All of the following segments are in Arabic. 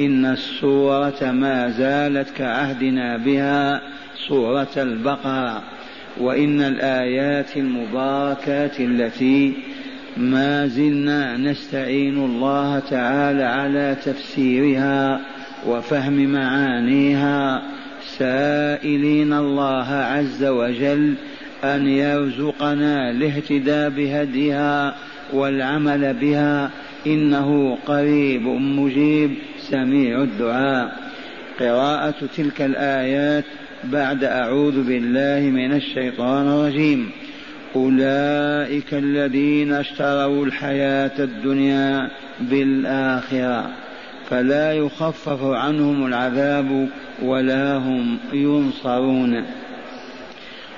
إن السورة ما زالت كعهدنا بها سورة البقرة وإن الآيات المباركات التي ما زلنا نستعين الله تعالى على تفسيرها وفهم معانيها سائلين الله عز وجل أن يرزقنا الاهتداء بهديها والعمل بها إنه قريب مجيب. سميع الدعاء. قراءة تلك الآيات بعد أعوذ بالله من الشيطان الرجيم. أولئك الذين اشتروا الحياة الدنيا بالآخرة فلا يخفف عنهم العذاب ولا هم ينصرون.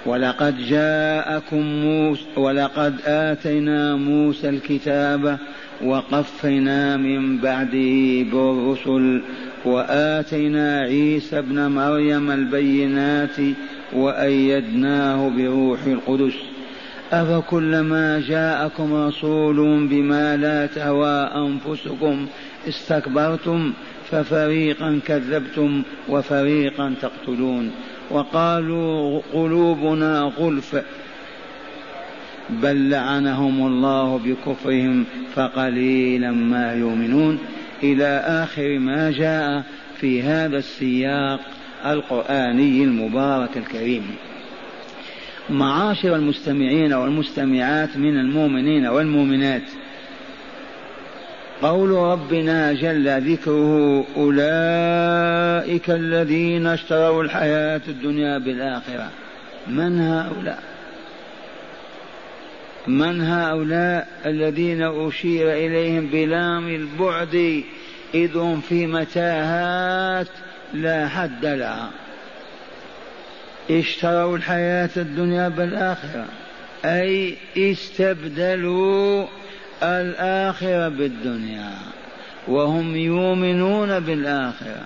ولقد جاءكم موسى ولقد آتينا موسى الكتاب وقفينا من بعده بالرسل وآتينا عيسى ابن مريم البينات وأيدناه بروح القدس. أفكلما جاءكم رسول بما لا تهوى أنفسكم استكبرتم ففريقا كذبتم وفريقا تقتلون. وقالوا قلوبنا غلف بل لعنهم الله بكفرهم فقليلا ما يؤمنون. إلى آخر ما جاء في هذا السياق القرآني المبارك الكريم. معاشر المستمعين والمستمعات من المؤمنين والمؤمنات قول ربنا جل ذكره أولئك الذين اشتروا الحياة الدنيا بالآخرة. من هؤلاء؟ من هؤلاء الذين أشير إليهم بلام البعد إذ هم في متاهات لا حد لها. اشتروا الحياة الدنيا بالآخرة. أي استبدلوا الآخرة بالدنيا. وهم يؤمنون بالآخرة.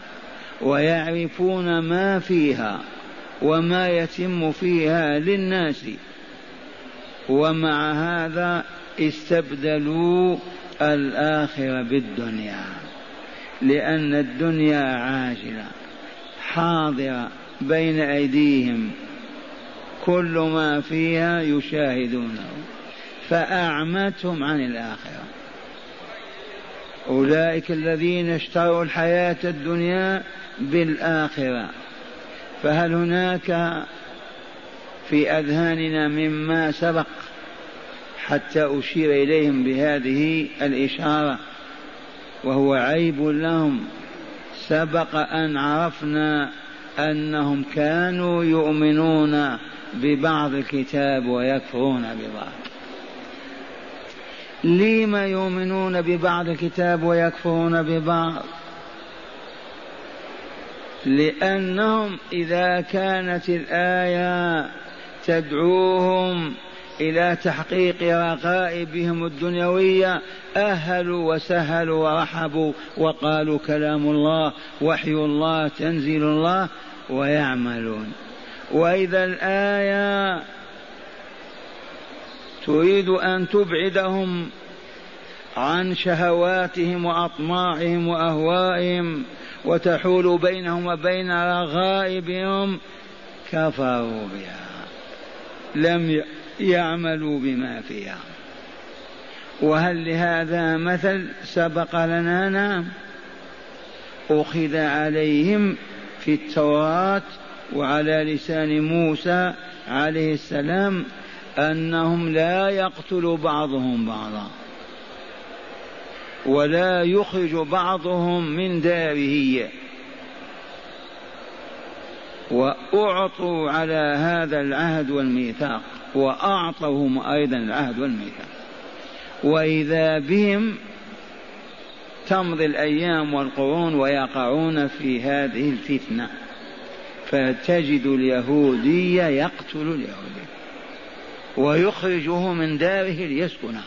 ويعرفون ما فيها. وما يتم فيها للناس. ومع هذا استبدلوا الآخرة بالدنيا لأن الدنيا عاجلة حاضرة بين أيديهم كل ما فيها يشاهدونه فأعمتهم عن الآخرة. أولئك الذين اشتروا الحياة الدنيا بالآخرة فهل هناك في أذهاننا مما سبق حتى أشير إليهم بهذه الإشارة وهو عيب لهم. سبق أن عرفنا أنهم كانوا يؤمنون ببعض الكتاب ويكفرون ببعض. لم يؤمنون ببعض الكتاب ويكفرون ببعض؟ لأنهم إذا كانت الآية تدعوهم إلى تحقيق رغائبهم الدنيوية. أهلوا وسهلوا ورحبوا وقالوا كلام الله وحي الله تنزيل الله ويعملون. وإذا الآية تريد أن تبعدهم عن شهواتهم وأطماعهم وأهوائهم وتحول بينهم وبين رغائبهم كفروا بها. لم يعملوا بما فيها. وهل لهذا مثل سبق لنا؟ نعم. أخذ عليهم في التوراة وعلى لسان موسى عليه السلام أنهم لا يقتل بعضهم بعضا ولا يخرج بعضهم من داره. وأعطوا على هذا العهد والميثاق وأعطوهم أيضا العهد والميثاق. وإذا بهم تمضي الأيام والقرون ويقعون في هذه الفتنة فتجد اليهودي يقتل اليهودي ويخرجه من داره ليسكنها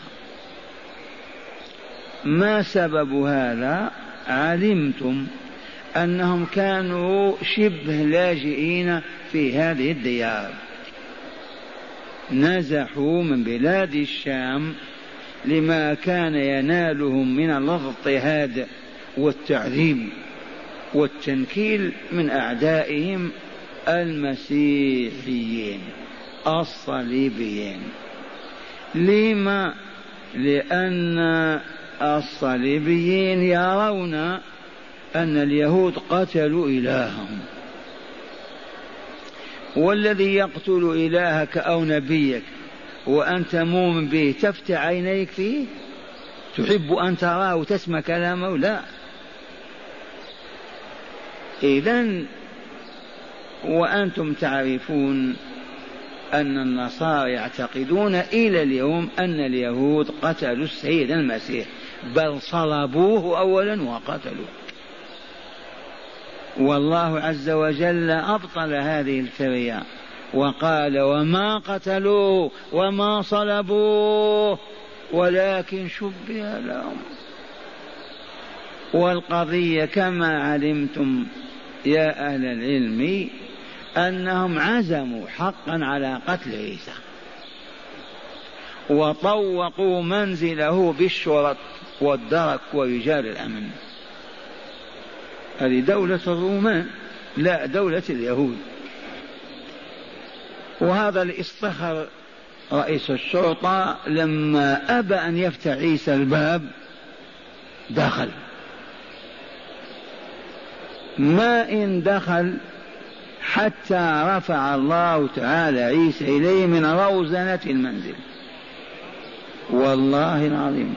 ما سبب هذا؟ علمتم أنهم كانوا شبه لاجئين في هذه الديار. نزحوا من بلاد الشام لما كان ينالهم من الاضطهاد والتعذيب والتنكيل من أعدائهم المسيحيين الصليبيين. لما؟ لأن الصليبيين يرون أن اليهود قتلوا إلههم. والذي يقتل إلهك أو نبيك وأنت مؤمن به تفتح عينيك فيه؟ تحب أن تراه وتسمع كلامه؟ لا. إذا وأنتم تعرفون أن النصارى يعتقدون إلى اليوم أن اليهود قتلوا السيد المسيح بل صلبوه أولا وقتلوه. والله عز وجل أبطل هذه الفرية وقال وما قتلوه وما صلبوه ولكن شبه لهم. والقضية كما علمتم يا أهل العلم أنهم عزموا حقا على قتل عيسى. وطوقوا منزله بالشرط والدرك ورجال الأمن. هذه دولة الرومان لا دولة اليهود. وهذا الاصطخر رئيس الشرطة لما أبى أن يفتح عيسى الباب دخل. ما إن دخل حتى رفع الله تعالى عيسى إليه من روزنة المنزل. والله العظيم.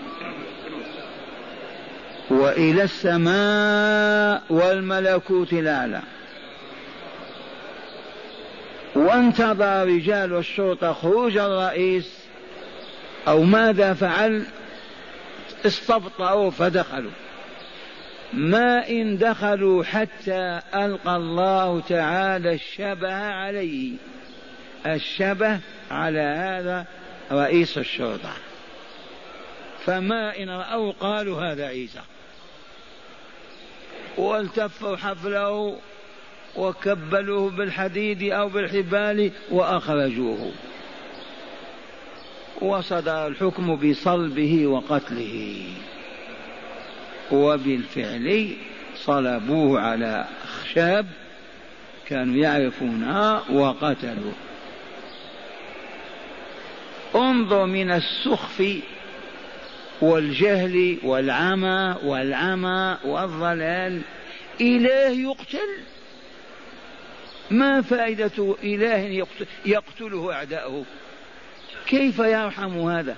وإلى السماء والملكوت الأعلى. وانتظر رجال الشرطة خروج الرئيس أو ماذا فعل؟ استبطأوا فدخلوا. ما إن دخلوا حتى ألقى الله تعالى الشبه عليه. الشبه على هذا رئيس الشرطة. فما إن رأوا قالوا هذا عيسى. والتفوا حفله وكبلوه بالحديد أو بالحبال وأخرجوه. وصدر الحكم بصلبه وقتله. وبالفعل صلبوه على أخشاب كانوا يعرفونها وقتلوه. انظر من السخف والجهل والعمى والعمى والضلال. إله يقتل؟ ما فائدة إله يقتله أعداؤه؟ كيف يرحم هذا؟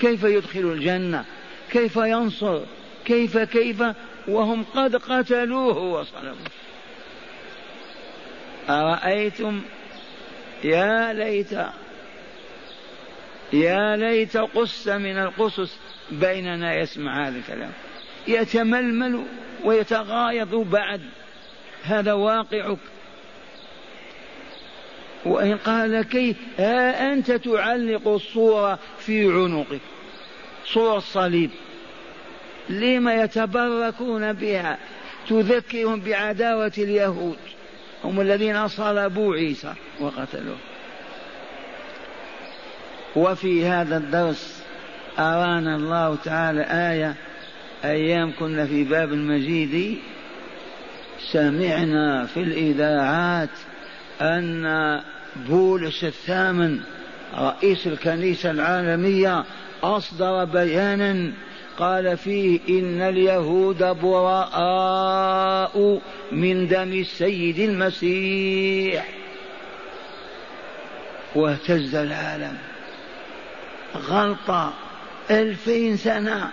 كيف يدخل الجنة؟ كيف ينصر؟ كيف كيف؟ وهم قد قتلوه وصلبوه أرأيتم؟ يا ليت يا ليت قص من القصص بيننا يسمع هذا الكلام. يتململ ويتغايظ بعد. هذا واقعك. وإن قال كيف ها أنت تعلق الصورة في عنقك. صور الصليب. لما يتبركون بها تذكرهم بعداوة اليهود. هم الذين صلبوا عيسى وقتلوه. وفي هذا الدرس أرانا الله تعالى آية أيام كنا في باب المجيد. سمعنا في الإذاعات أن بولس الثامن رئيس الكنيسة العالمية أصدر بيانا قال فيه إن اليهود براء من دم السيد المسيح. واهتز العالم. غلطة ألفين سنة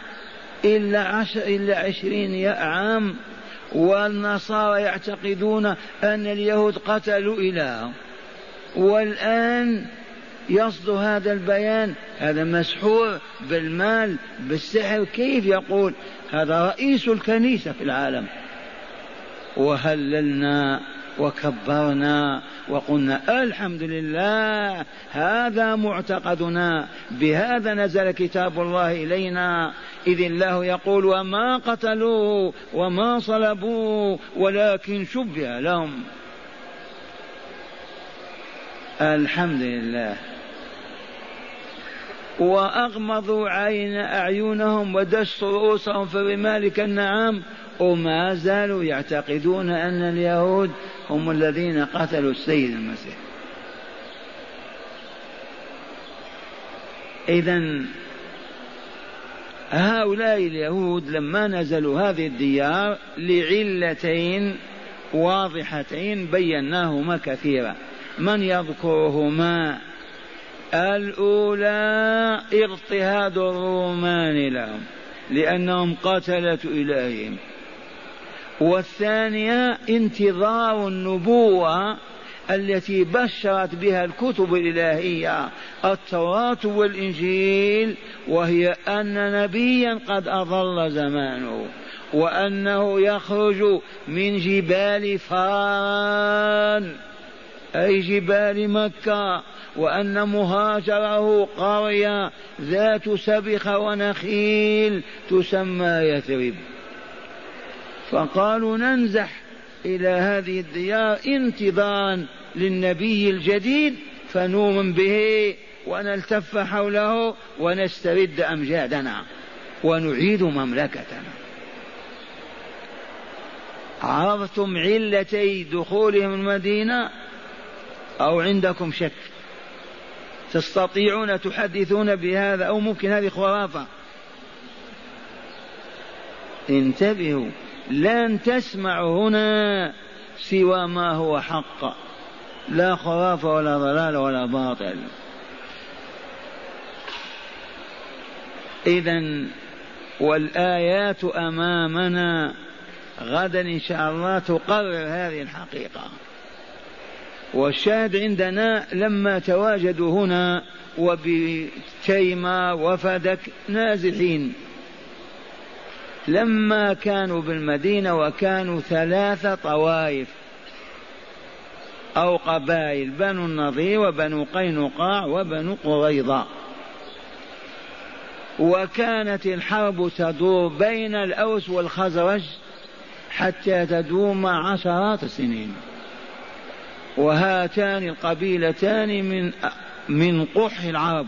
إلا عشر إلا عشرين عام والنصارى يعتقدون أن اليهود قتلوا إلههم والآن يصدر هذا البيان هذا مسحور بالمال بالسحر كيف يقول؟ هذا رئيس الكنيسة في العالم. وهللنا وكبرنا وقلنا الحمد لله هذا معتقدنا بهذا نزل كتاب الله إلينا. إذ الله يقول وما قتلوه وما صلبوه ولكن شبه لهم. الحمد لله. وأغمضوا عين أعينهم ودسوا رؤوسهم في الرمال كالنعام وما زالوا يعتقدون أن اليهود هم الذين قتلوا السيد المسيح. إذا هؤلاء اليهود لما نزلوا هذه الديار لعلتين واضحتين بيناهما كثيرا. من يذكرهما؟ الأولى اضطهاد الرومان لهم لأنهم قتلة إلههم والثانية انتظار النبوة التي بشرت بها الكتب الإلهية التوراة والإنجيل وهي أن نبيا قد أضل زمانه وأنه يخرج من جبال فاران أي جبال مكة وأن مهاجره قرية ذات سبخ ونخيل تسمى يثرب. فقالوا ننزح إلى هذه الديار انتظارا للنبي الجديد فنؤمن به ونلتف حوله ونسترد أمجادنا ونعيد مملكتنا. عرفتم علتي دخولهم المدينة أو عندكم شك؟ تستطيعون تحدثون بهذا أو ممكن هذه خرافة؟ انتبهوا. لن تسمعوا هنا سوى ما هو حق. لا خرافة ولا ضلال ولا باطل. إذا والآيات أمامنا غدا إن شاء الله تقرر هذه الحقيقة. والشاهد عندنا لما تواجدوا هنا وبتيمة وفدك نازحين. لما كانوا بالمدينة وكانوا ثلاث طوائف أو قبائل بنو النضير وبنو قينقاع وبنو قريظة. وكانت الحرب تدور بين الأوس والخزرج حتى تدوم عشرات السنين. وهاتان القبيلتان من من قح العرب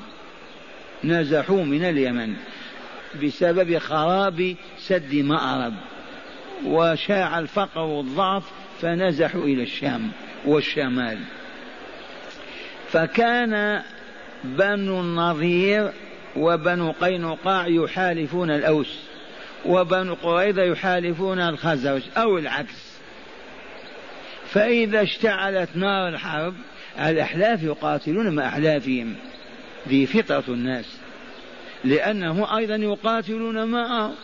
نزحوا من اليمن. بسبب خراب سد مأرب. وشاع الفقر والضعف فنزحوا إلى الشام والشمال. فكان بنو النظير وبنو قينقاع يحالفون الأوس وبنو قريظة يحالفون الخزرج أو العكس. فإذا اشتعلت نار الحرب الأحلاف يقاتلون مع أحلافهم. ذي فطرة الناس. لأنهم أيضا يقاتلون معهم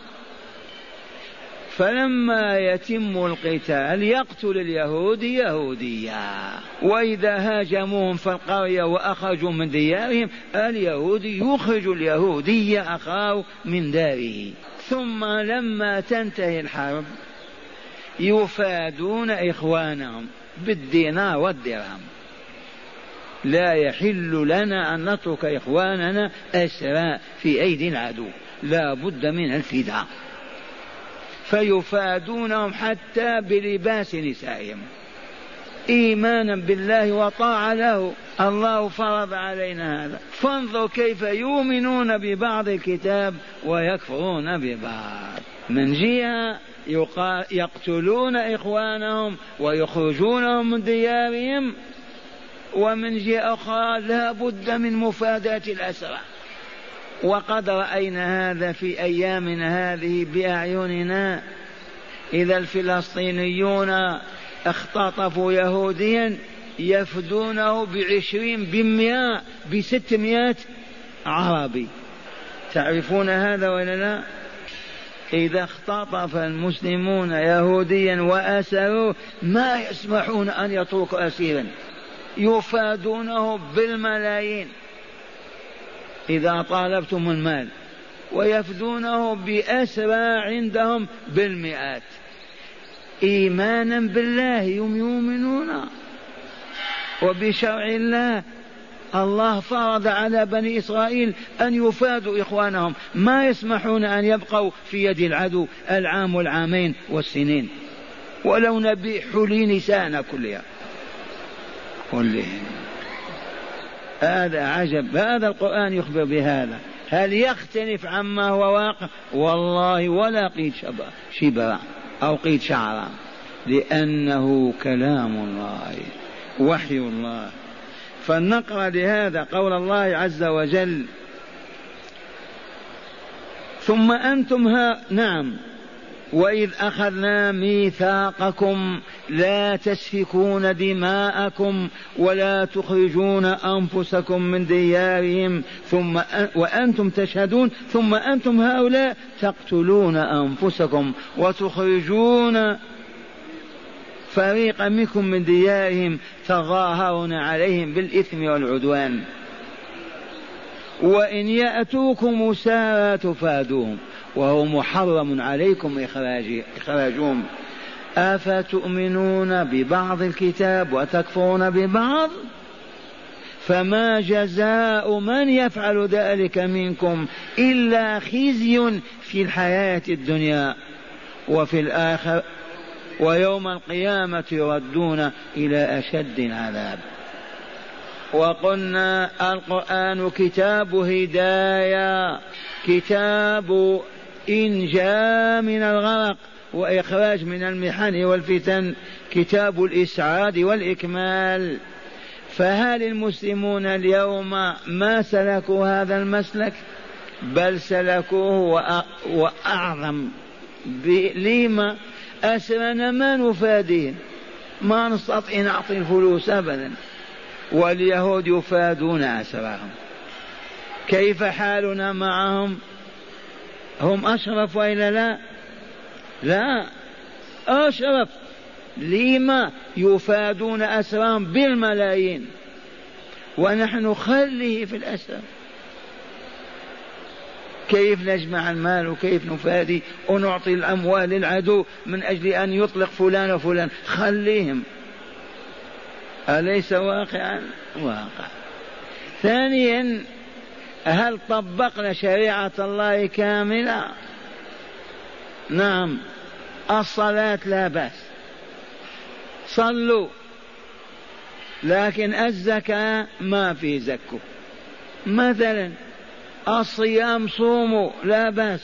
فلما يتم القتال يقتل اليهود يهوديا. وإذا هاجموهم في القرية وأخرجوا من ديارهم اليهودي يخرج اليهودي أخاه من داره. ثم لما تنتهي الحرب يفادون إخوانهم بالدينار والدرهم. لا يحل لنا أن نترك إخواننا أسرى في أيدي العدو. لا بد من الفداء. فيفادونهم حتى بلباس نسائهم. إيمانا بالله وطاعة له. الله فرض علينا هذا. فانظر كيف يؤمنون ببعض الكتاب ويكفرون ببعض. من جهة يقتلون إخوانهم ويخرجونهم من ديارهم ومن جهة أخرى لا بد من مفاداة الاسرى وقد رأينا هذا في أيامنا هذه بأعيننا. إذا الفلسطينيون اختطفوا يهوديا يفدونه بعشرين بمئة بستمائة عربي. تعرفون هذا ولا لا؟ إذا اختطف المسلمون يهوديا وأسروه ما يسمحون أن يتركوا أسيرا. يفادونه بالملايين إذا طالبتم المال ويفدونه بأسرى عندهم بالمئات. إيمانا بالله هم يؤمنون وبشرع الله الله فرض على بني إسرائيل أن يفادوا إخوانهم. ما يسمحون أن يبقوا في يد العدو العام والعامين والسنين. ولو نبي حلي نساءنا كلها. كلهم هذا عجب. هذا القرآن يخبر بهذا. هل يختلف عما هو واقع؟ والله ولا قيل شبرا أو قيد شعرة لأنه كلام الله وحي الله. فلنقرأ لهذا قول الله عز وجل. ثم أنتم ها نعم. وإذ أخذنا ميثاقكم لا تسفكون دماءكم ولا تخرجون أنفسكم من ديارهم ثم وأنتم تشهدون ثم أنتم هؤلاء تقتلون أنفسكم وتخرجون فريقا منكم من ديارهم تظاهرون عليهم بالإثم والعدوان. وإن يأتوكم سارى تفادوهم وهو محرم عليكم إخراج إخراجهم. أفتؤمنون ببعض الكتاب وتكفرون ببعض؟ فما جزاء من يفعل ذلك منكم إلا خزي في الحياة الدنيا وفي الآخر ويوم القيامة يردون إلى أشد العذاب. وقلنا القرآن كتاب هداية كتاب إنجاء من الغرق. وإخراج من المحن والفتن كتاب الإسعاد والإكمال. فهل المسلمون اليوم ما سلكوا هذا المسلك؟ بل سلكوه وأعظم. لما؟ أسرنا ما نفاديهم ما نستطيع نعطي الفلوس أبدا. واليهود يفادون أسراهم كيف حالنا معهم؟ هم أشرف وإلا لا؟ لا. أشرف لما يفادون أسراهم بالملايين. ونحن خليه في الأسر كيف نجمع المال وكيف نفادي ونعطي الأموال للعدو من أجل أن يطلق فلان وفلان. خليهم. أليس واقعا؟ واقع. ثانيا هل طبقنا شريعة الله كاملة؟ نعم. الصلاة لا بأس. صلوا. لكن الزكاة ما في زكوا مثلا الصيام صوموا لا بأس.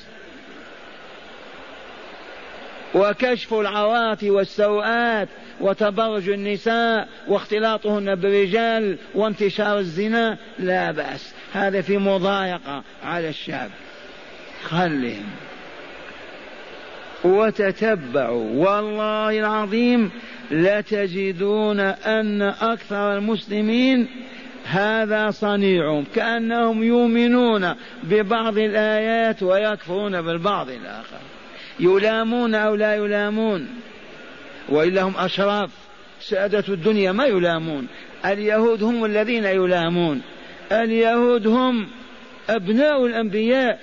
وكشف العورات والسوءات وتبرج النساء واختلاطهن بالرجال وانتشار الزنا لا بأس. هذا في مضايقة على الشعب. خلهم وتتبعوا. والله العظيم لتجدون أن أكثر المسلمين هذا صنيعهم كأنهم يؤمنون ببعض الآيات ويكفرون بالبعض الآخر. يلامون أو لا يلامون. وإلا هم أشراف. سادة الدنيا ما يلامون. اليهود هم الذين يلامون. اليهود هم أبناء الأنبياء.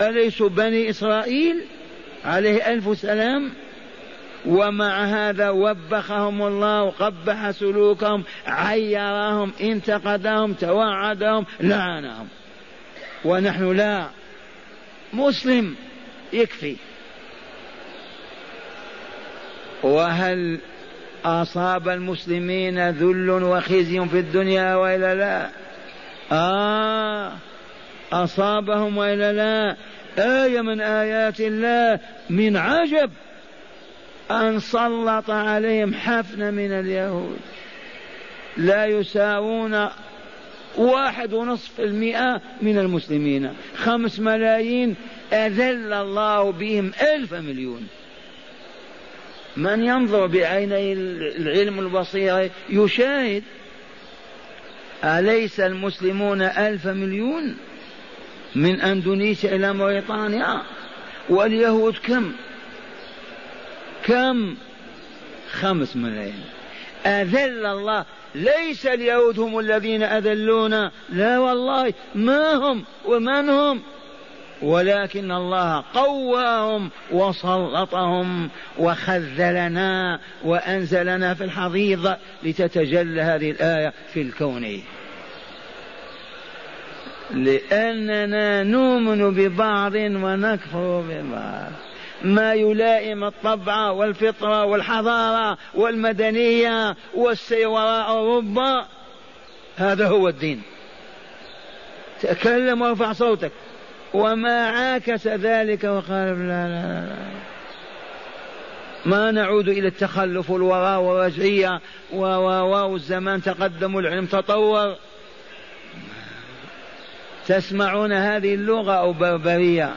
أليسوا بني إسرائيل؟ عليه ألف سلام ومع هذا وبخهم الله قبح سلوكهم عيرهم انتقدهم توعدهم لعنهم. ونحن لا مسلم يكفي. وهل أصاب المسلمين ذل وخزي في الدنيا وإلا لا؟ آه أصابهم وإلا لا؟ آية من آيات الله من عجب أن سلط عليهم حفنة من اليهود. لا يساوون واحد ونصف المئة من المسلمين. خمس ملايين أذل الله بهم ألف مليون. من ينظر بعيني العلم البصيرة يشاهد أليس المسلمون ألف مليون؟ من أندونيسيا إلى موريطانيا واليهود كم؟ كم؟ خمس ملايين. أذل الله. ليس اليهود هم الذين أذلونا. لا والله. ما هم ومن هم؟ ولكن الله قواهم وسلطهم وخذلنا وأنزلنا في الحضيض لتتجلى هذه الآية في الكون. لأننا نؤمن ببعض ونكفر ببعض. ما يلائم الطبع والفطرة والحضارة والمدنية والسير وراء أوروبا. هذا هو الدين. تكلم وارفع صوتك. وما عاكس ذلك وقال لا لا لا. ما نعود إلى التخلف والوراء والرجعية. والزمان تقدم والعلم تطور. تسمعون هذه اللغة أو بربرية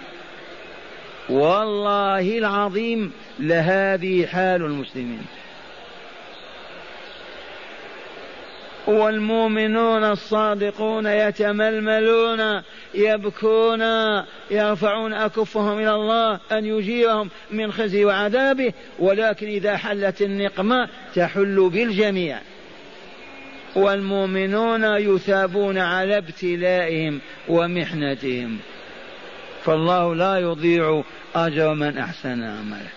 والله العظيم لهذه حال المسلمين. والمؤمنون الصادقون يتململون يبكون يرفعون أكفهم إلى الله أن يجيرهم من خزي وعذابه ولكن إذا حلت النقمة تحل بالجميع. والمؤمنون يثابون على ابتلائهم ومحنتهم. فالله لا يضيع أجر من أحسن عمله.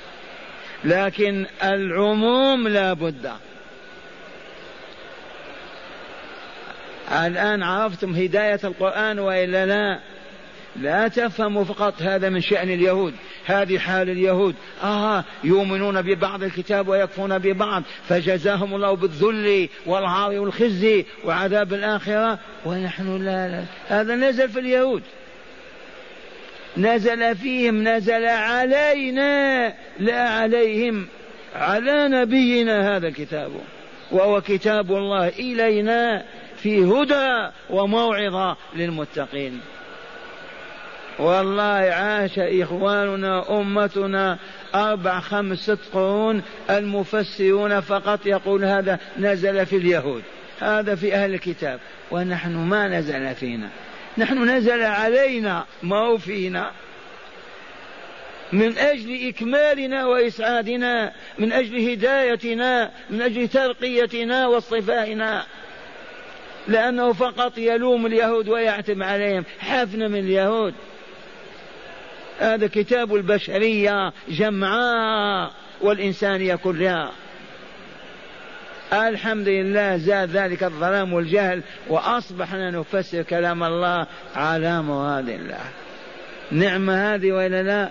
لكن العموم لا بد. الآن عرفتم هداية القرآن وإلا لا؟ لا تفهموا فقط هذا من شأن اليهود هذه حال اليهود. آه يؤمنون ببعض الكتاب ويكفون ببعض. فجزاهم الله بالذل والعار والخزي وعذاب الآخرة. ونحن لا, لا. هذا نزل في اليهود. نزل فيهم نزل علينا. لا عليهم على نبينا هذا الكتاب. وهو كتاب الله إلينا في هدى وموعظة للمتقين. والله عاش إخواننا أمتنا أربع خمس ست قرون المفسرون فقط يقول هذا نزل في اليهود. هذا في أهل الكتاب. ونحن ما نزل فينا. نحن نزل علينا ما هو فينا. من أجل إكمالنا وإسعادنا من أجل هدايتنا من أجل ترقيتنا واصطفائنا. لأنه فقط يلوم اليهود ويعتم عليهم. حفن من اليهود. هذا كتاب البشرية جمعاء والإنسانية كلها الحمد لله زاد ذلك الظلام والجهل وأصبحنا نفسر كلام الله على مراد الله. نعمة هذه وإلا لا؟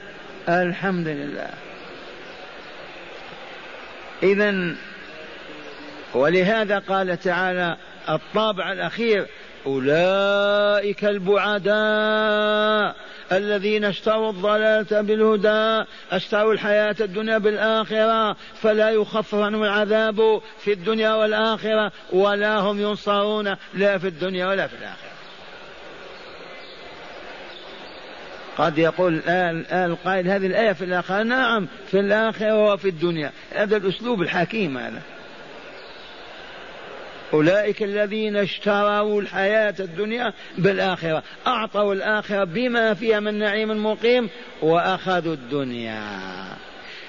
الحمد لله. إذا ولهذا قال تعالى الطابع الأخير أولئك البعداء. الذين اشتروا الضلالة بالهدى اشتروا الحياة الدنيا بالآخرة فلا يخفف عنهم العذاب في الدنيا والآخرة ولا هم ينصرون لا في الدنيا ولا في الآخرة. قد يقول الآن القائل هذه الآية في الآخرة نعم في الآخرة وفي الدنيا. هذا الأسلوب الحكيم هذا. أولئك الذين اشتروا الحياة الدنيا بالآخرة أعطوا الآخرة بما فيها من نعيم مقيم وأخذوا الدنيا.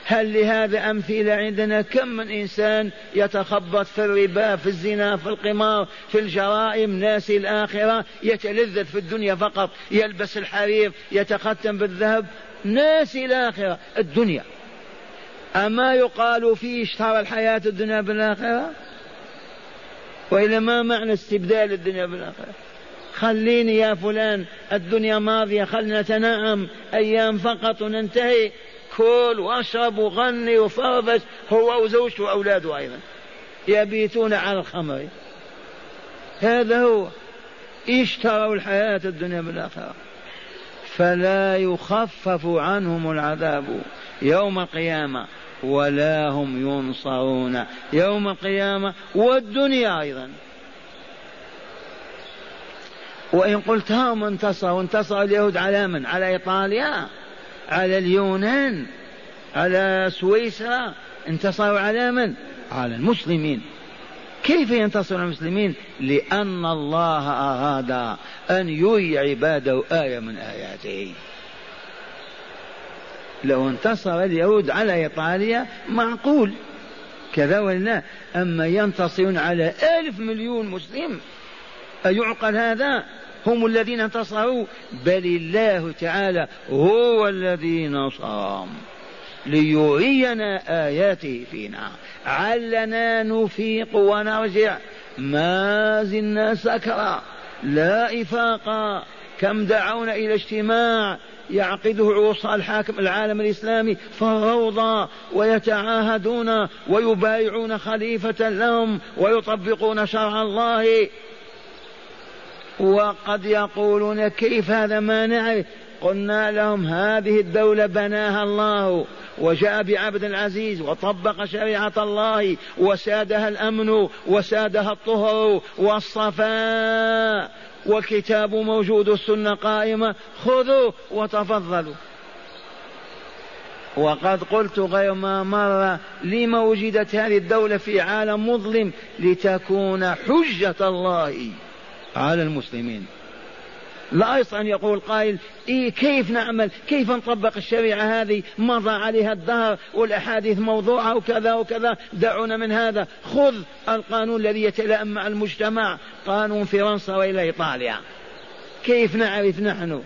هل لهذا أمثلة عندنا كم من إنسان يتخبط في الربا في الزنا في القمار في الجرائم ناسي الآخرة يتلذذ في الدنيا فقط يلبس الحرير يتختم بالذهب ناسي الآخرة الدنيا. أما يقال فيه اشترى الحياة الدنيا بالآخرة؟ وإلا ما معنى استبدال الدنيا بالآخرة. خليني يا فلان الدنيا ماضية خلنا نتنعم أيام فقط وننتهي. كل واشرب وغني وفرفش هو وزوجته وأولاده أيضا. يبيتون على الخمر. هذا هو. اشتروا الحياة الدنيا بالآخرة. فلا يخفف عنهم العذاب يوم القيامة. ولا هم ينصرون. يوم القيامة والدنيا أيضا. وإن قلت هم انتصروا انتصر اليهود على من؟ على إيطاليا على اليونان على سويسرا. انتصروا على من؟ على المسلمين. كيف ينتصر المسلمين؟ لأن الله أراد أن يري عباده آية من آياته. لو انتصر اليهود على إيطاليا معقول. كذا ولا أما ينتصرون على ألف مليون مسلم أيعقل هذا؟ هم الذين انتصروا. بل الله تعالى هو الذي نصرهم ليرينا آياته فينا. علنا نفيق ونرجع. ما زلنا سكرا لا إفاقا. كم دعونا إلى اجتماع. يعقده عصى الحاكم العالم الإسلامي فالروضة ويتعاهدون ويبايعون خليفة لهم ويطبقون شرع الله. وقد يقولون كيف هذا ما نعرف؟ قلنا لهم هذه الدولة بناها الله وجاء بعبد العزيز وطبق شريعة الله وسادها الأمن وسادها الطهر والصفاء. والكتاب موجود السنة قائمة. خذوا وتفضلوا. وقد قلت غير ما مر لما وجدت هذه الدولة في عالم مظلم لتكون حجة الله على المسلمين. لا يصح أن يقول قائل إيه كيف نعمل؟ كيف نطبق الشريعة هذه؟ مضى عليها الدهر والأحاديث موضوعة وكذا وكذا دعونا من هذا. خذ القانون الذي يتلائم مع المجتمع قانون فرنسا وإلى إيطاليا. كيف نعرف نحن؟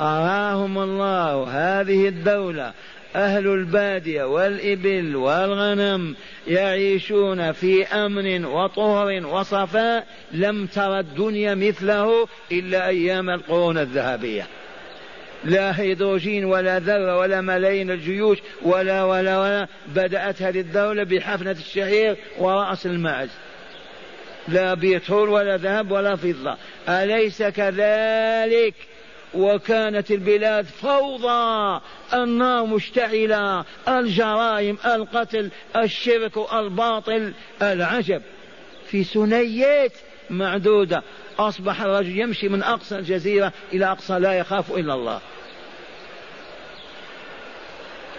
أراهم الله هذه الدولة. أهل البادية والإبل والغنم يعيشون في أمن وطهر وصفاء لم تر الدنيا مثله إلا أيام القرون الذهبية. لا هيدروجين ولا ذرة ولا ملايين الجيوش ولا ولا ولا بدأت هذه الدولة بحفنة الشعير ورأس المعز. لا بترول ولا ذهب ولا فضة. أليس كذلك؟ وكانت البلاد فوضى النار مشتعلة الجرائم القتل الشرك الباطل العجب. في سنيات معدودة أصبح الرجل يمشي من أقصى الجزيرة إلى أقصى لا يخاف إلا الله.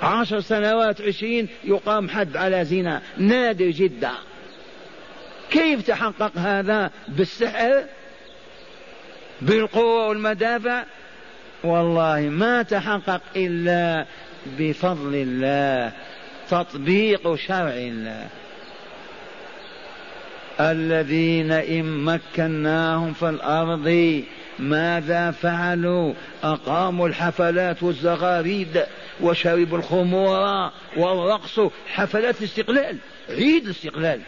عشر سنوات عشرين يقام حد على زنا نادر جدا. كيف تحقق هذا بالسحر؟ بالقوة والمدافع؟ والله ما تحقق إلا بفضل الله تطبيق شرع الله. الذين إن مكناهم في الأرض ماذا فعلوا؟ أقاموا الحفلات والزغاريد وشربوا الخمور والرقص حفلات الاستقلال عيد الاستقلال.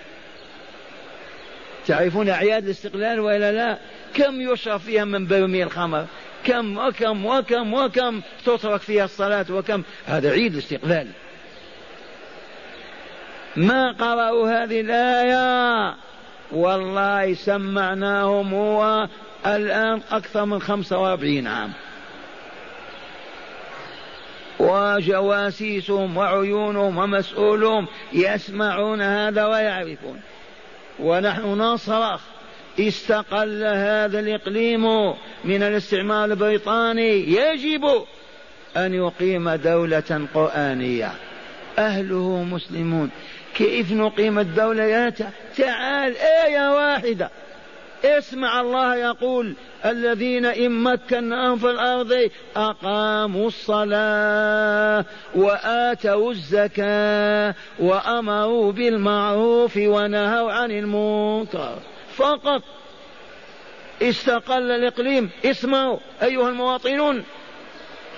تعرفون أعياد الاستقلال وإلا لا؟ كم يشرب فيها من برميل خمر كم وكم وكم وكم تترك فيها الصلاة وكم. هذا عيد الاستقلال ما قرأوا هذه الآية؟ والله سمعناهم هو الآن أكثر من خمسة وأربعين عام. وجواسيسهم وعيونهم ومسؤولهم يسمعون هذا ويعرفون. ونحن نصرخ استقل هذا الإقليم من الاستعمار البريطاني. يجب أن يقيم دولة قرآنية. أهله مسلمون. كيف نقيم الدولة يا تعال آية واحدة. اسمع الله يقول الذين إن مكناهم في الأرض أقاموا الصلاة وآتوا الزكاة وأمروا بالمعروف ونهوا عن المنكر. فقط. استقل الإقليم. اسمعوا أيها المواطنون.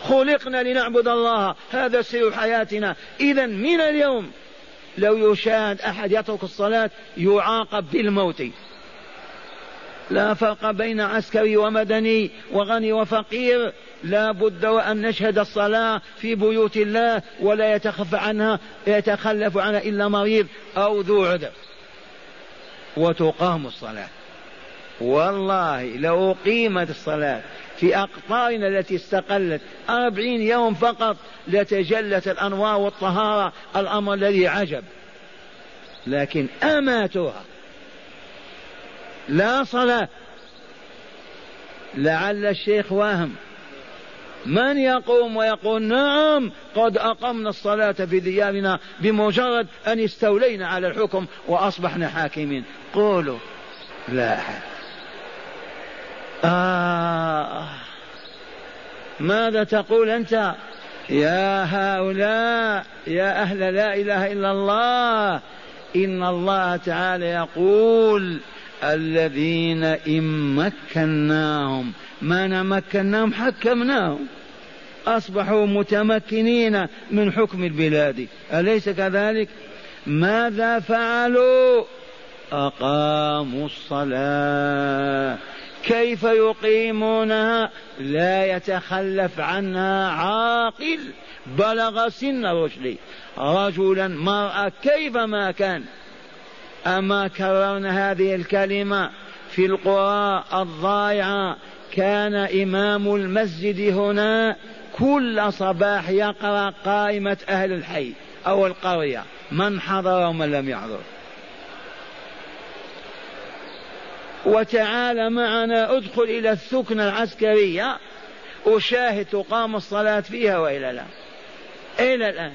خلقنا لنعبد الله. هذا سر حياتنا. إذا من اليوم لو يشاهد أحد يترك الصلاة يعاقب بالموت. لا فرق بين عسكري ومدني وغني وفقير. لا بد وأن نشهد الصلاة في بيوت الله ولا يتخف عنها يتخلف عنها إلا مريض أو ذو عذر. وتقام الصلاة. والله لو قيمت الصلاة في أقطارنا التي استقلت أربعين يوم فقط لتجلت الأنوار والطهارة الأمر الذي عجب. لكن أماتوها لا صلاة. لعل الشيخ واهم. من يقوم ويقول نعم قد أقمنا الصلاة في ديارنا بمجرد أن استولينا على الحكم وأصبحنا حاكمين. قولوا. لا. أحد آه. ماذا تقول أنت؟ يا هؤلاء يا أهل لا إله إلا الله إن الله تعالى يقول الذين إن مكناهم ما نمكناهم حكمناهم. أصبحوا متمكنين من حكم البلاد. أليس كذلك؟ ماذا فعلوا؟ أقاموا الصلاة. كيف يقيمونها؟ لا يتخلف عنها عاقل. بلغ سن الرشد. رجلا مرأة كيفما كان. أما كررنا هذه الكلمة في القرى الضائعة كان إمام المسجد هنا كل صباح يقرأ قائمة أهل الحي أو القرية من حضر ومن لم يحضر. وتعال معنا ادخل إلى الثكنة العسكرية أشاهد تقام الصلاة فيها وإلى لا إلى الآن.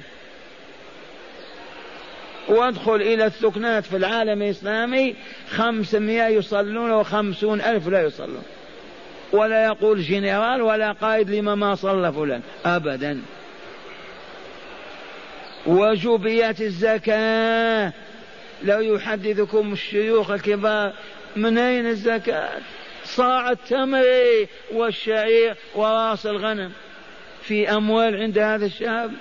وادخل إلى الثكنات في العالم الإسلامي خمسمائة يصلون وخمسون ألف لا يصلون. ولا يقول جنرال ولا قائد لما ما صلى فلان. أبدا. وجوبيات الزكاة. لو يحدثكم الشيوخ الكبار من أين الزكاة؟ صاع التمر والشعير وراس الغنم. في أموال عند هذا الشعب؟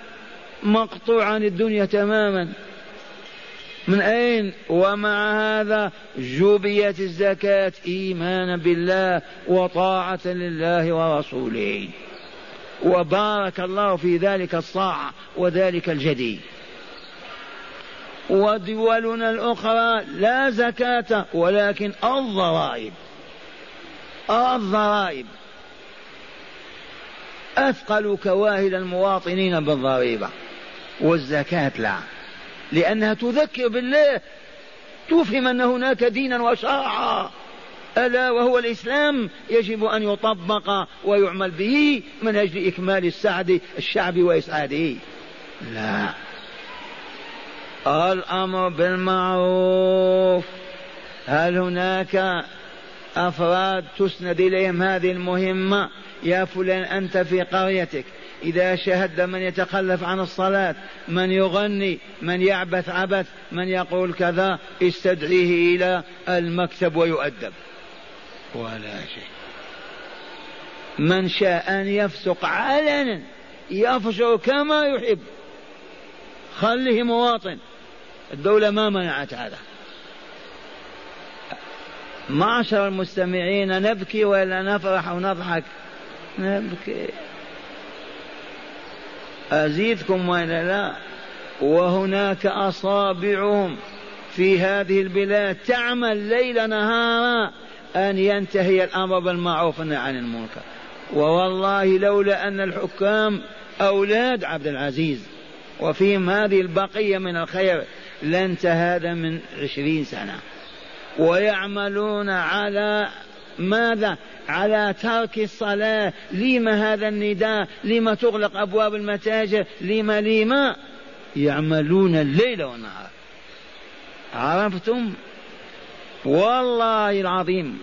مقطوع عن الدنيا تماما. من أين؟ ومع هذا جوبيت الزكاة إيمانا بالله وطاعة لله ورسوله. وبارك الله في ذلك الصاع وذلك الجدي ودولنا الأخرى لا زكاة ولكن الضرائب. الضرائب. أثقل كواهل المواطنين بالضريبة. والزكاة لا. لأنها تذكر بالله. تفهم أن هناك دينا وشرعا. ألا وهو الإسلام يجب أن يطبق ويعمل به من أجل إكمال السعد الشعب وإسعاده. لا. الأمر بالمعروف. هل هناك أفراد تسند إليهم هذه المهمة؟ يا فلان أنت في قريتك. إذا شهد من يتخلف عن الصلاة من يغني من يعبث عبث من يقول كذا استدعيه إلى المكتب ويؤدب. ولا شيء. من شاء أن يفسق علنا يفجر كما يحب. خليه مواطن. الدولة ما منعت هذا. معشر المستمعين نبكي ولا نفرح ونضحك نبكي. أزيدكم ولا لا؟ وهناك أصابعهم في هذه البلاد تعمل ليل نهارا أن ينتهي الأمر بالمعروف عن المنكر. ووالله لولا أن الحكام أولاد عبد العزيز وفيهم هذه البقية من الخير لانتهى هذا من عشرين سنة. ويعملون على ماذا؟ على ترك الصلاة. لما هذا النداء؟ لما تغلق أبواب المتاجر؟ لما لما يعملون الليل والنهار؟ عرفتم؟ والله العظيم.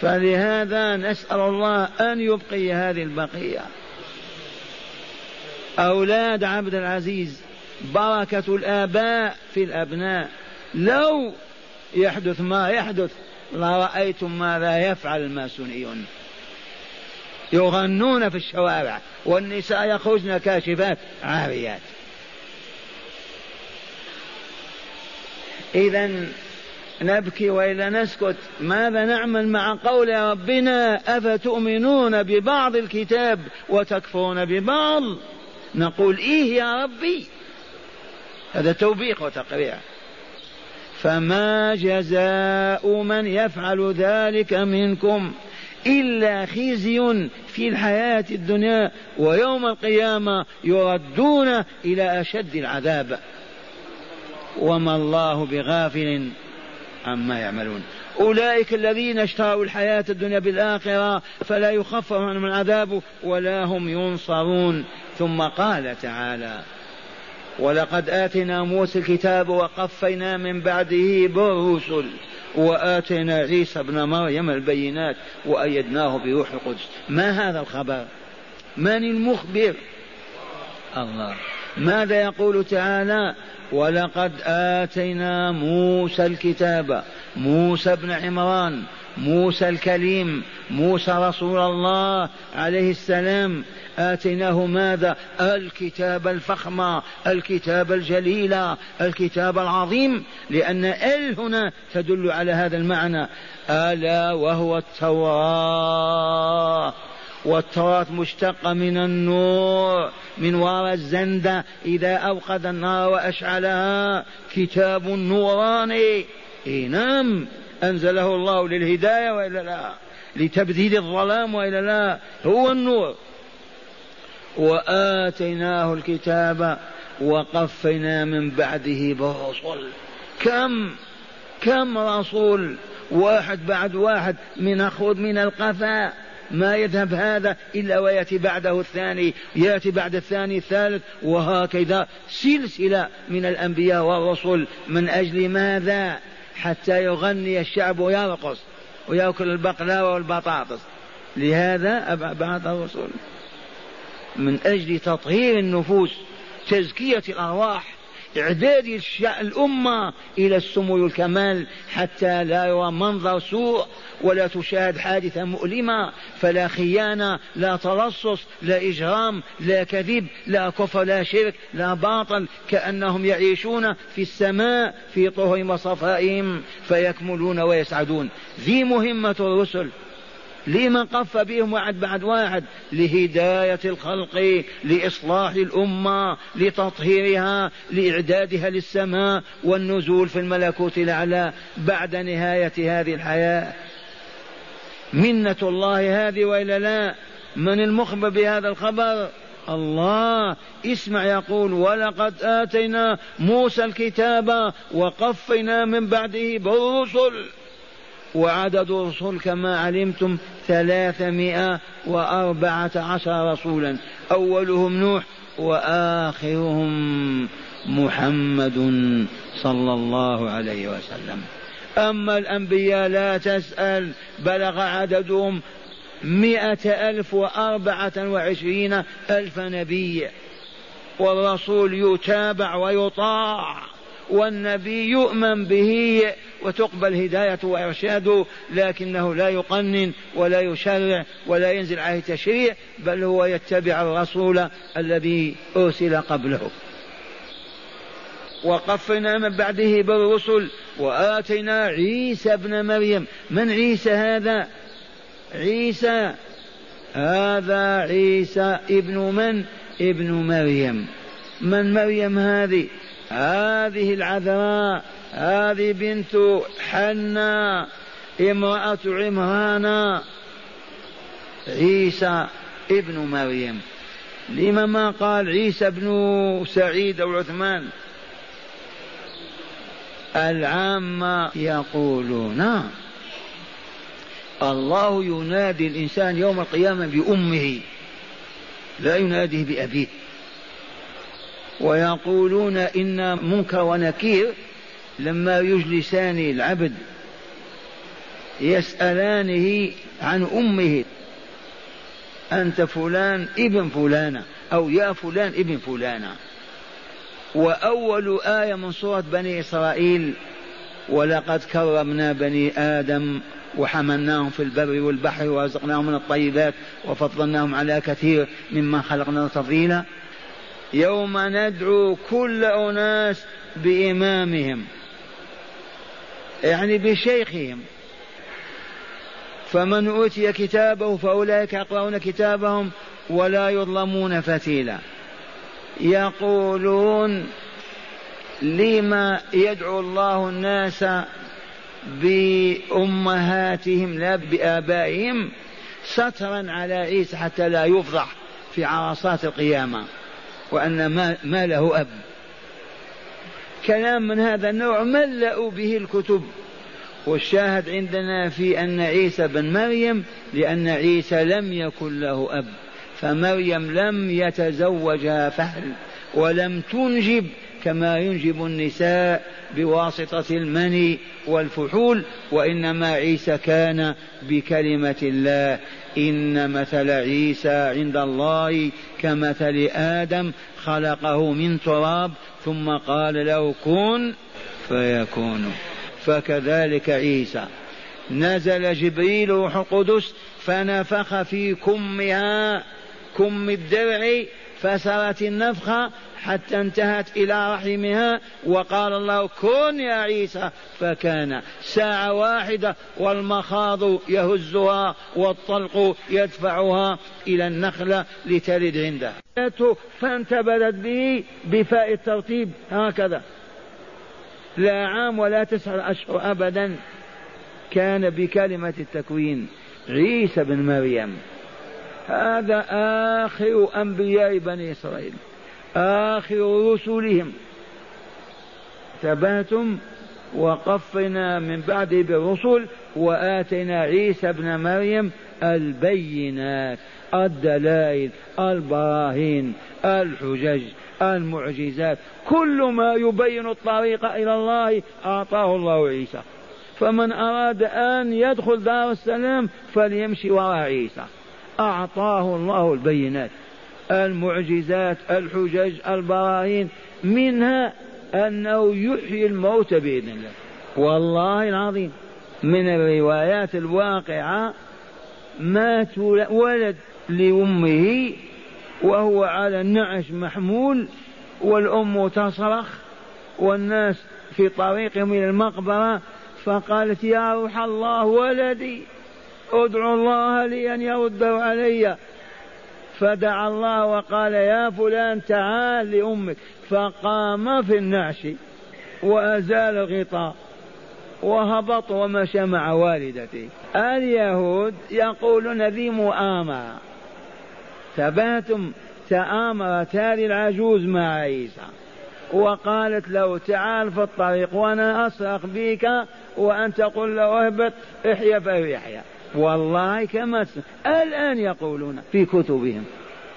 فلهذا نسأل الله أن يبقي هذه البقية. أولاد عبد العزيز بركة الآباء في الأبناء. لو يحدث ما يحدث لرأيتم ماذا يفعل الماسونيون. يغنون في الشوارع والنساء يخرجن كاشفات عاريات. إذا نبكي وإلا نسكت. ماذا نعمل مع قول ربنا؟ أفتؤمنون ببعض الكتاب وتكفرون ببعض؟ نقول إيه يا ربي؟ هذا توبيخ وتقريع. فما جزاء من يفعل ذلك منكم إلا خزي في الحياة الدنيا ويوم القيامة يردون إلى أشد العذاب. وما الله بغافل عما يعملون. أولئك الذين اشتروا الحياة الدنيا بالآخرة فلا يخفف عنهم العذاب ولا هم ينصرون. ثم قال تعالى ولقد آتينا موسى الكتاب وقفينا من بعده بالرسل وآتينا عيسى ابن مريم البينات وأيدناه بروح القدس. ما هذا الخبر؟ من المخبر؟ الله. ماذا يقول تعالى؟ ولقد آتينا موسى الكتاب موسى بن عمران موسى الكليم موسى رسول الله عليه السلام. آتيناه ماذا؟ الكتاب الفخم الكتاب الجليل الكتاب العظيم لأن ال هنا تدل على هذا المعنى. ألا وهو التوراة. والتوراة مشتقة من النور من وراء الزندة إذا أوقد النار وأشعلها كتاب نوراني. إيه نعم أنزله الله للهداية وإلا لا لتبديل الظلام وإلا لا هو النور. وآتيناه الكتاب وقفنا من بعده برسل. كم كم رسول واحد بعد واحد من أخذ من القفا. ما يذهب هذا إلا ويأتي بعده الثاني يأتي بعد الثاني الثالث وهكذا سلسلة من الأنبياء والرسل من أجل ماذا؟ حتى يغني الشعب ويرقص ويأكل البقلاوة والبطاطس. لهذا بعث الرسول من أجل تطهير النفوس تزكية الأرواح. إعداد الأمة إلى السمو والكمال حتى لا يرى منظر سوء ولا تشاهد حادثة مؤلمة فلا خيانة لا تلصص لا إجرام لا كذب لا كفر لا شرك لا باطل كأنهم يعيشون في السماء في طهرهم وصفائهم فيكملون ويسعدون. ذي مهمة الرسل. لما قف بهم واحد بعد واحد؟ لهداية الخلق لإصلاح الأمة لتطهيرها لإعدادها للسماء والنزول في الملكوت الأعلى بعد نهاية هذه الحياة. منة الله هذه وإلا لا؟ من المخبر بهذا الخبر؟ الله. اسمع يقول ولقد آتينا موسى الكتاب وقفنا من بعده بالرسل. وعدد الرسل كما علمتم ثلاثمائة وأربعة عشر رسولا. أولهم نوح وآخرهم محمد صلى الله عليه وسلم. أما الأنبياء لا تسأل بلغ عددهم مئة ألف وأربعة وعشرين ألف نبي والرسول يتابع ويطاع. والنبي يؤمن به وتقبل هدايته وإرشاده لكنه لا يقنن ولا يشرع ولا ينزل عليه تشريع بل هو يتبع الرسول الذي أرسل قبله. وقفنا من بعده بالرسل وآتينا عيسى ابن مريم. من عيسى هذا؟ عيسى. هذا عيسى ابن من؟ ابن مريم. من مريم هذه؟ هذه العذراء هذه بنت حنا امرأة عمران عيسى ابن مريم. لما ما قال عيسى ابن سعيد أو عثمان؟ العامة يقولون الله ينادي الإنسان يوم القيامة بأمه لا يناديه بأبيه. ويقولون إن منكر ونكير لما يجلسان العبد يسألانه عن أمه أنت فلان ابن فلانة أو يا فلان ابن فلانة. وأول آية من سورة بني إسرائيل ولقد كرمنا بني آدم وحملناهم في البر والبحر ورزقناهم من الطيبات وفضلناهم على كثير مما خلقنا تفضيلا. يوم ندعو كل أناس بإمامهم يعني بشيخهم. فمن أوتي كتابه فأولئك يقرؤون كتابهم ولا يظلمون فتيلا. يقولون لما يدعو الله الناس بأمهاتهم لا بآبائهم سترا على عيسى حتى لا يفضح في عرصات القيامة. وأن ما, ما له أب. كلام من هذا النوع ملأوا به الكتب. والشاهد عندنا في أن عيسى بن مريم لأن عيسى لم يكن له أب. فمريم لم يتزوجها فحل ولم تنجب كما ينجب النساء بواسطة المني والفحول وإنما عيسى كان بكلمة الله. إن مثل عيسى عند الله كمثل آدم خلقه من تراب ثم قال له كن فيكون. فكذلك عيسى. نزل جبريل روح القدس فنفخ في كمها كم الدرع فسرت النفخة حتى انتهت إلى رحمها وقال الله كن يا عيسى فكان ساعة واحدة والمخاض يهزها والطلق يدفعها إلى النخلة لتلد عنده. فانتبذت به بفاء الترتيب هكذا. لا عام ولا تسع أشهر أبدا كان بكلمة التكوين عيسى بن مريم هذا آخر أنبياء بني إسرائيل آخر رسلهم. ثباتم وقفنا من بعده بالرسل وآتينا عيسى ابن مريم البينات الدلائل البراهين الحجج المعجزات. كل ما يبين الطريق إلى الله أعطاه الله عيسى. فمن أراد أن يدخل دار السلام فليمشي وراء عيسى. أعطاه الله البينات المعجزات الحجج البراهين منها أنه يحيي الموت بإذن الله. والله العظيم من الروايات الواقعة مات ولد لأمه وهو على النعش محمول والأم تصرخ والناس في طريقهم إلى المقبرة فقالت يا روح الله ولدي. ادعو الله لي أن يرده علي. فدعا الله وقال يا فلان تعال لأمك. فقام في النعش وأزال الغطاء وهبط ومشى مع والدته اليهود يقولون ذي مؤامرة. ثباتم تآمرت هذه العجوز مع عيسى. وقالت له تعال في الطريق وأنا اصرخ بك وانت قل له اهبط احيا فيحيا والله كما الآن يقولون في كتبهم.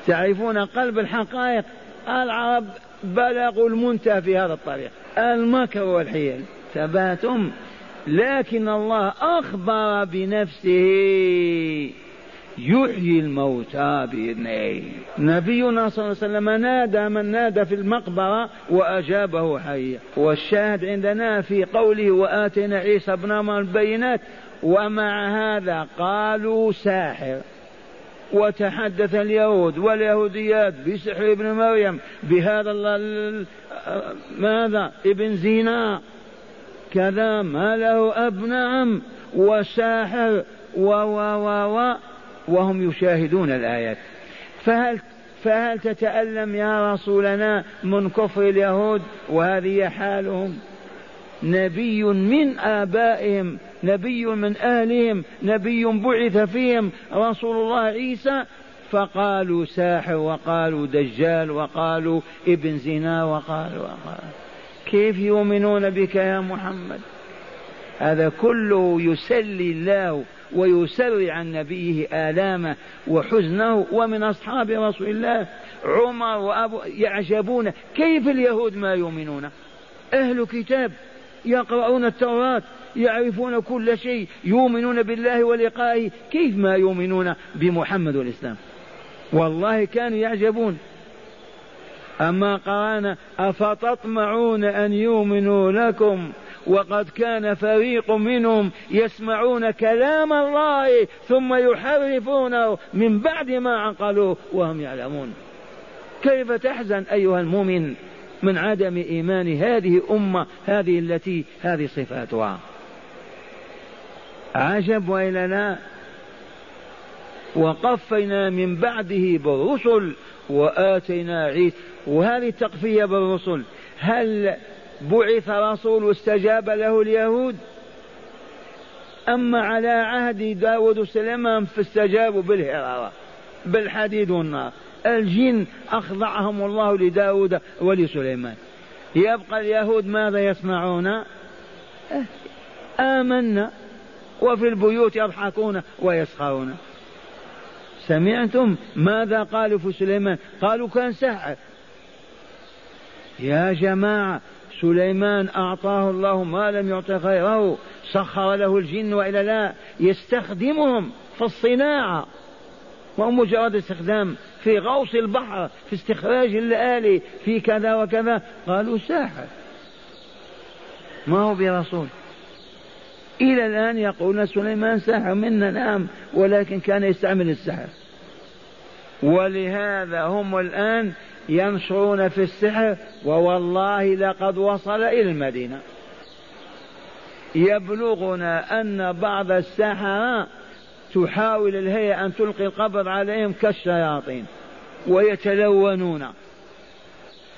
تعرفون قلب الحقائق؟ العرب بلغوا المنتهى في هذا الطريق. المكر والحيل. ثباتم لكن الله أخبر بنفسه. يحيي الموتى بإذنه. نبينا صلى الله عليه وسلم نادى من نادى في المقبرة وأجابه حيا. والشاهد عندنا في قوله وآتينا عيسى ابن مريم البينات ومع هذا قالوا ساحر. وتحدث اليهود واليهوديات بسحر ابن مريم بهذا ماذا؟ ابن زنا كذا ما له أب نعم وساحر و و و و وهم يشاهدون الآيات. فهل فهل تتألم يا رسولنا من كفر اليهود؟ وهذه حالهم. نبي من آبائهم نبي من أهلهم نبي بعث فيهم رسول الله عيسى فقالوا ساحر وقالوا دجال وقالوا ابن زنا وقالوا, وقالوا. كيف يؤمنون بك يا محمد؟ هذا كله يسلي الله ويسرع عن نبيه آلامه وحزنه ومن أصحاب رسول الله. عمر وأبو يعجبون كيف اليهود ما يؤمنون؟ أهل كتاب. يقرؤون التوراة يعرفون كل شيء يؤمنون بالله ولقائه. كيف ما يؤمنون بمحمد والإسلام؟ والله كانوا يعجبون. أما قرانا أفتطمعون أن يؤمنوا لكم؟ وقد كان فريق منهم يسمعون كلام الله ثم يحرفونه من بعد ما عقلوه وهم يعلمون. كيف تحزن أيها المؤمن؟ من عدم إيمان هذه أمة هذه التي هذه صفاتها. عجب وإلا لا وقفينا من بعده بالرسل وآتينا عيسى. وهذه التقفية بالرسل هل بعث رسول استجاب له اليهود؟ أما على عهد داود وسليمان فاستجابوا بالهرارة بالحديد والنار؟ الجن أخضعهم الله لداود ولسليمان. يبقى اليهود ماذا يصنعون؟ آمنا وفي البيوت يضحكون ويسخرون. سمعتم ماذا قالوا في سليمان؟ قالوا كان ساحر يا جماعة سليمان أعطاه الله ما لم يعط غيره سخر له الجن وإلا لا يستخدمهم في الصناعة. مو مجرد استخدام في غوص البحر في استخراج الآلي في كذا وكذا. قالوا ساحر. ما هو برسول. إلى الآن يقولون سليمان ساحر منا نعم ولكن كان يستعمل السحر. ولهذا هم الآن ينشرون في السحر ووالله لقد وصل إلى المدينة. يبلغنا أن بعض السحرة تحاول الهيئة أن تلقي القبض عليهم كالشياطين ويتلونون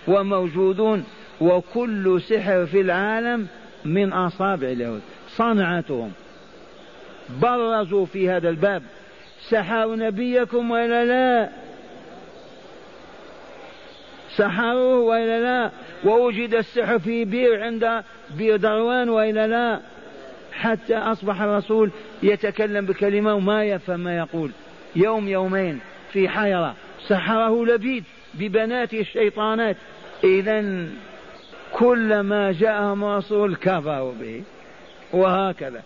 وموجودون وكل سحر في العالم من أصابع اليهود. صنعتهم. برزوا في هذا الباب. سحروا نبيكم ولا لا؟ سحروه وإلا لا؟ ووجد السحر في بير عند بير ذروان وإلا لا؟ حتى أصبح الرسول يتكلم بكلمة وما يفهم ما يقول. يوم يومين في حيرة سحره لبيد ببنات الشيطانات. إذا كلما جاءهم رسول كفروا به. وهكذا.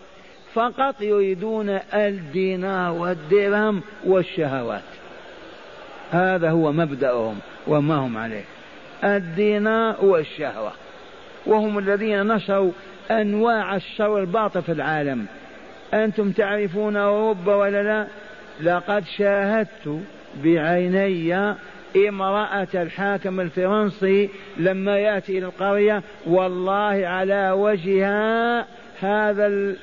فقط يريدون الدينار والدرهم والشهوات. هذا هو مبدأهم وما هم عليه. الدينار والشهوة. وهم الذين نشروا أنواع الشر الباطل في العالم. أنتم تعرفون أوروبا ولا لا؟ لقد شاهدت بعيني امرأة الحاكم الفرنسي لما يأتي إلى القرية والله على وجهها هذا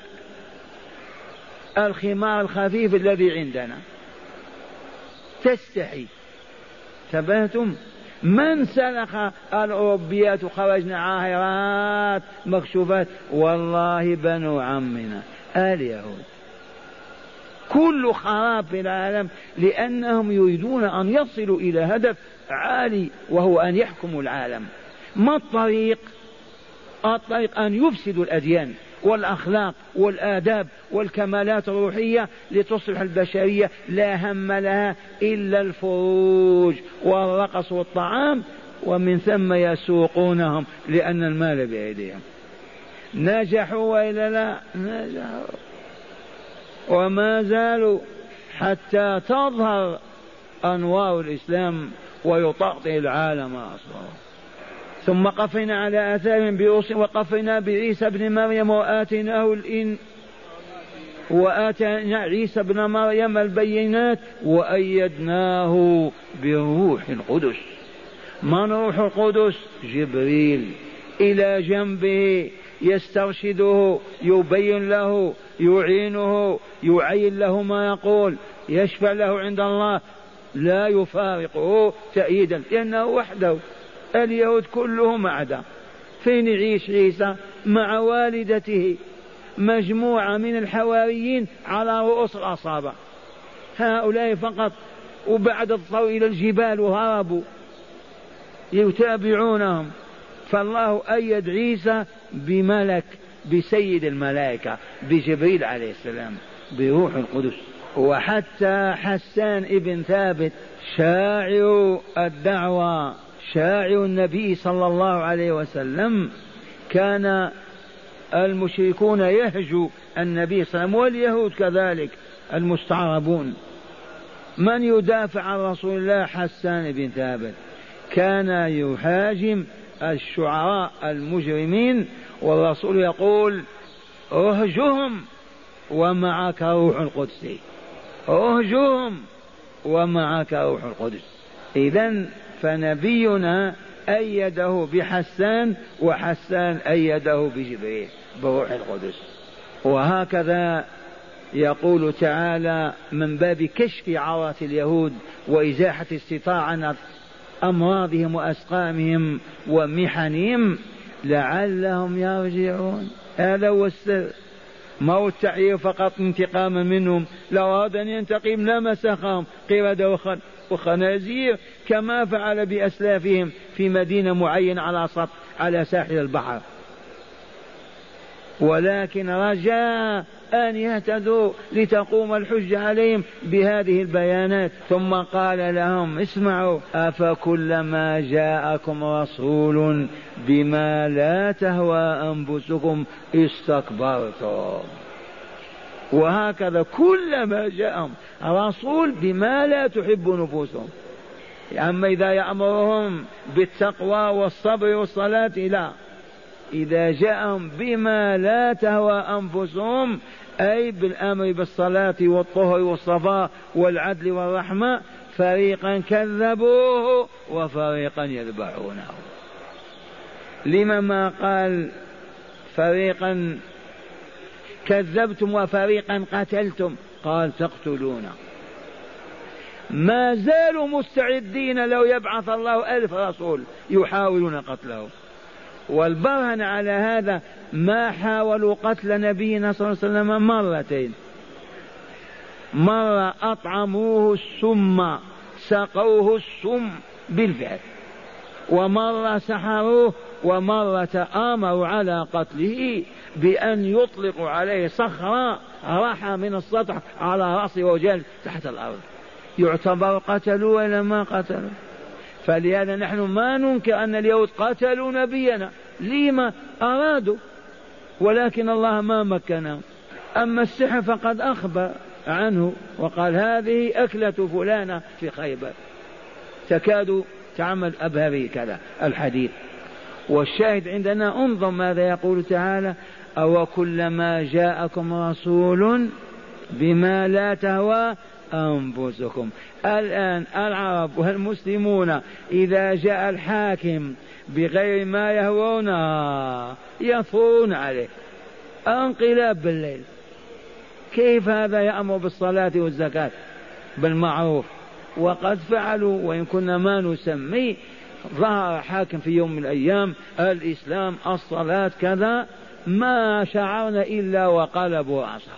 الخمار الخفيف الذي عندنا. تستحي. تبهتم؟ من سلخ الأوروبيات خرجنا عاهرات مكشوفات؟ والله بنو عمنا اليهود. كل خراب في العالم لأنهم يريدون أن يصلوا إلى هدف عالي وهو أن يحكموا العالم. ما الطريق؟ الطريق أن يفسدوا الأديان. والأخلاق والآداب والكمالات الروحية لتصبح البشرية. لا هم لها إلا الفروج والرقص والطعام ومن ثم يسوقونهم لأن المال بأيديهم. نجحوا وإلا لا؟ نجحوا. وما زالوا حتى تظهر أنوار الإسلام ويطأطئ العالم أصلا. ثم قفينا على آثار بيوص وقفينا بعيسى ابن مريم وآتيناه الإن وآتينا عيسى ابن مريم البينات وأيدناه بروح القدس. من روح القدس؟ جبريل. إلى جنبه يسترشده يبين له يعينه يعين له ما يقول يشفع له عند الله لا يفارقه تأييدا لأنه وحده. اليهود كلهم عدا فين يعيش عيسى؟ مع والدته. مجموعة من الحواريين على رؤوس الأصابع هؤلاء فقط وبعد الضوء إلى الجبال وهربوا. يتابعونهم. فالله أيد عيسى بملك بسيد الملائكة بجبريل عليه السلام بروح القدس. وحتى حسان ابن ثابت شاعر الدعوة. شاعر النبي صلى الله عليه وسلم كان المشركون يهجوا النبي صلى الله عليه وسلم واليهود كذلك المستعربون. من يدافع عن رسول الله حسان بن ثابت؟ كان يهاجم الشعراء المجرمين والرسول يقول اهجهم ومعك روح القدس. اهجهم ومعك روح القدس. اذا فنبينا أيده بحسان وحسان أيده بجبريل بروح القدس. وهكذا يقول تعالى من باب كشف عورات اليهود وإزاحة استطاع عن أمراضهم وأسقامهم ومحنهم لعلهم يرجعون. هذا هو السر. ما هو التعيير فقط انتقاما منهم؟ لو أراد أن ينتقم لمسخهم قردة وخنازير كما فعل بأسلافهم في مدينة معينة على سطح على ساحل البحر. ولكن رجاء أن يهتدوا لتقوم الحجة عليهم بهذه البيانات. ثم قال لهم اسمعوا أفكلما جاءكم رسول بما لا تهوى أنفسكم استكبرتم. وهكذا كلما جاءهم. رسول بما لا تحب نفوسهم. أما إذا يأمرهم بالتقوى والصبر والصلاة لا. إذا جاءهم بما لا تهوى أنفسهم أي بالأمر بالصلاة والطهر والصفاء والعدل والرحمة فريقا كذبوه وفريقا يذبحونه. لما ما قال فريقا كذبتم وفريقا قتلتم. قال تقتلون. ما زالوا مستعدين لو يبعث الله ألف رسول يحاولون قتله والبرهن على هذا ما حاولوا قتل نبينا صلى الله عليه وسلم مرتين. مرة أطعموه السم سقوه السم بالفعل. ومرة سحروه ومرة تآمروا على قتله بأن يطلقوا عليه صخرة راح من السطح على رأسه وجل تحت الأرض. يعتبر قتلوا ولا ما قتلوا؟ فلهذا نحن ما ننكر أن اليهود قتلوا نبينا. لما أرادوا. ولكن الله ما مكنهم. أما السحر فقد أخبر عنه وقال هذه أكلة فلانة في خيبر. تكاد تعمل أبهري كذا الحديث. والشاهد عندنا انظر ماذا يقول تعالى أو كلما جاءكم رسول بما لا تهوى أنفسكم. الآن العرب والمسلمون إذا جاء الحاكم بغير ما يهوون يثورون عليه. انقلاب بالليل. كيف هذا يأمر بالصلاة والزكاة؟ بالمعروف. وقد فعلوا وإن كنا ما نسمي ظهر حاكم في يوم من الأيام الإسلام الصلاة كذا ما شعرنا إلا وقلبوا رأسه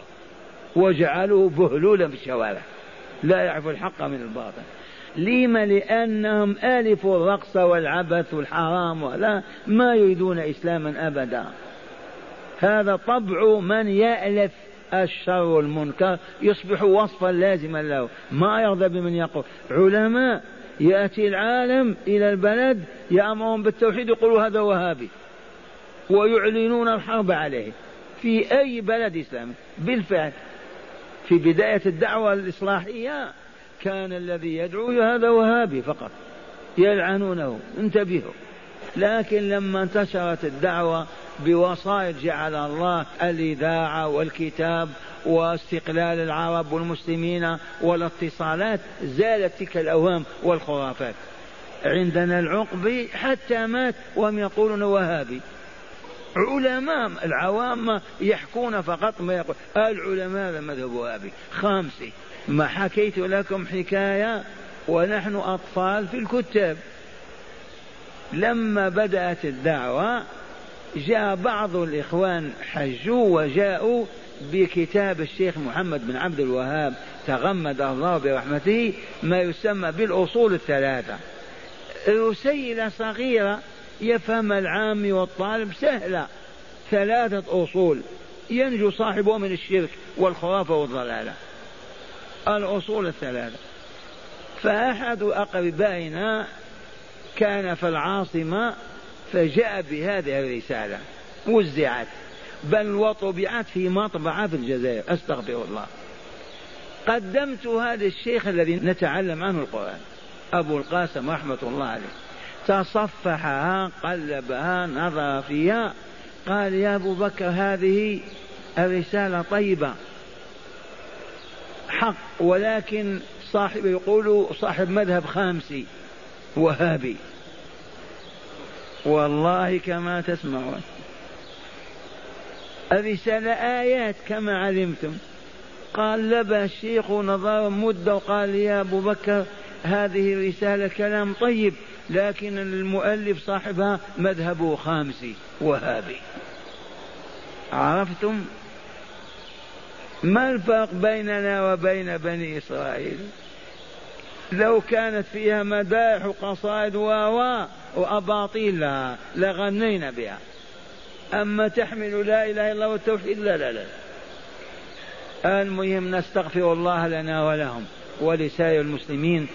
وجعلوه بهلولا في الشوارع. لا يعرف الحق من الباطل. لما؟ لأنهم ألفوا الرقص والعبث والحرام ولا ما يريدون إسلاما أبدا. هذا طبع من يألف الشر والمنكر يصبح وصفا لازما له. ما يرضى بمن يقول. علماء يأتي العالم إلى البلد يأمرهم بالتوحيد يقولوا هذا وهابي. ويعلنون الحرب عليه. في أي بلد إسلامي بالفعل. في بداية الدعوة الإصلاحية كان الذي يدعو هذا وهابي فقط. يلعنونه. انتبهوا. لكن لما انتشرت الدعوة بوسائط جعل الله الإذاعة والكتاب واستقلال العرب والمسلمين والاتصالات زالت تلك الأوهام والخرافات. عندنا العقبي حتى مات وهم يقولون وهابي. علماء العوام يحكون فقط ما يقول. العلماء هذا مذهب وهابي. خامسي ما حكيت لكم حكاية ونحن أطفال في الكتاب. لما بدأت الدعوة جاء بعض الإخوان حجوا وجاءوا بكتاب الشيخ محمد بن عبد الوهاب تغمد الله برحمته ما يسمى بالأصول الثلاثة. رسيلة صغيرة يفهم العام والطالب سهلة ثلاثة أصول. ينجو صاحبه من الشرك والخرافة والضلالة. الأصول الثلاثة. فأحد أقربائنا كان في العاصمة فجاء بهذه الرسالة وزعت بل وطبعت في مطبعة في الجزائر أستغفر الله. قدمت هذا الشيخ الذي نتعلم عنه القرآن أبو القاسم رحمة الله عليه. تصفحها قلبها نظر فيها قال يا أبو بكر هذه الرسالة طيبة. حق ولكن صاحب يقول صاحب مذهب خامسي وهابي. والله كما تسمعون. الرسالة آيات كما علمتم. قال لبى الشيخ نظر مدة وقال يا أبو بكر هذه الرسالة كلام طيب لكن المؤلف صاحبها مذهبه خامسي وهابي. عرفتم؟ ما الفرق بيننا وبين بني إسرائيل؟ لو كانت فيها مدائح وقصائد و وأباطيل لها لغنينا بها. أما تحمل لا إله إلا الله والتوحيد لا لا لا. المهم نستغفر الله لنا ولهم ولسائر المسلمين.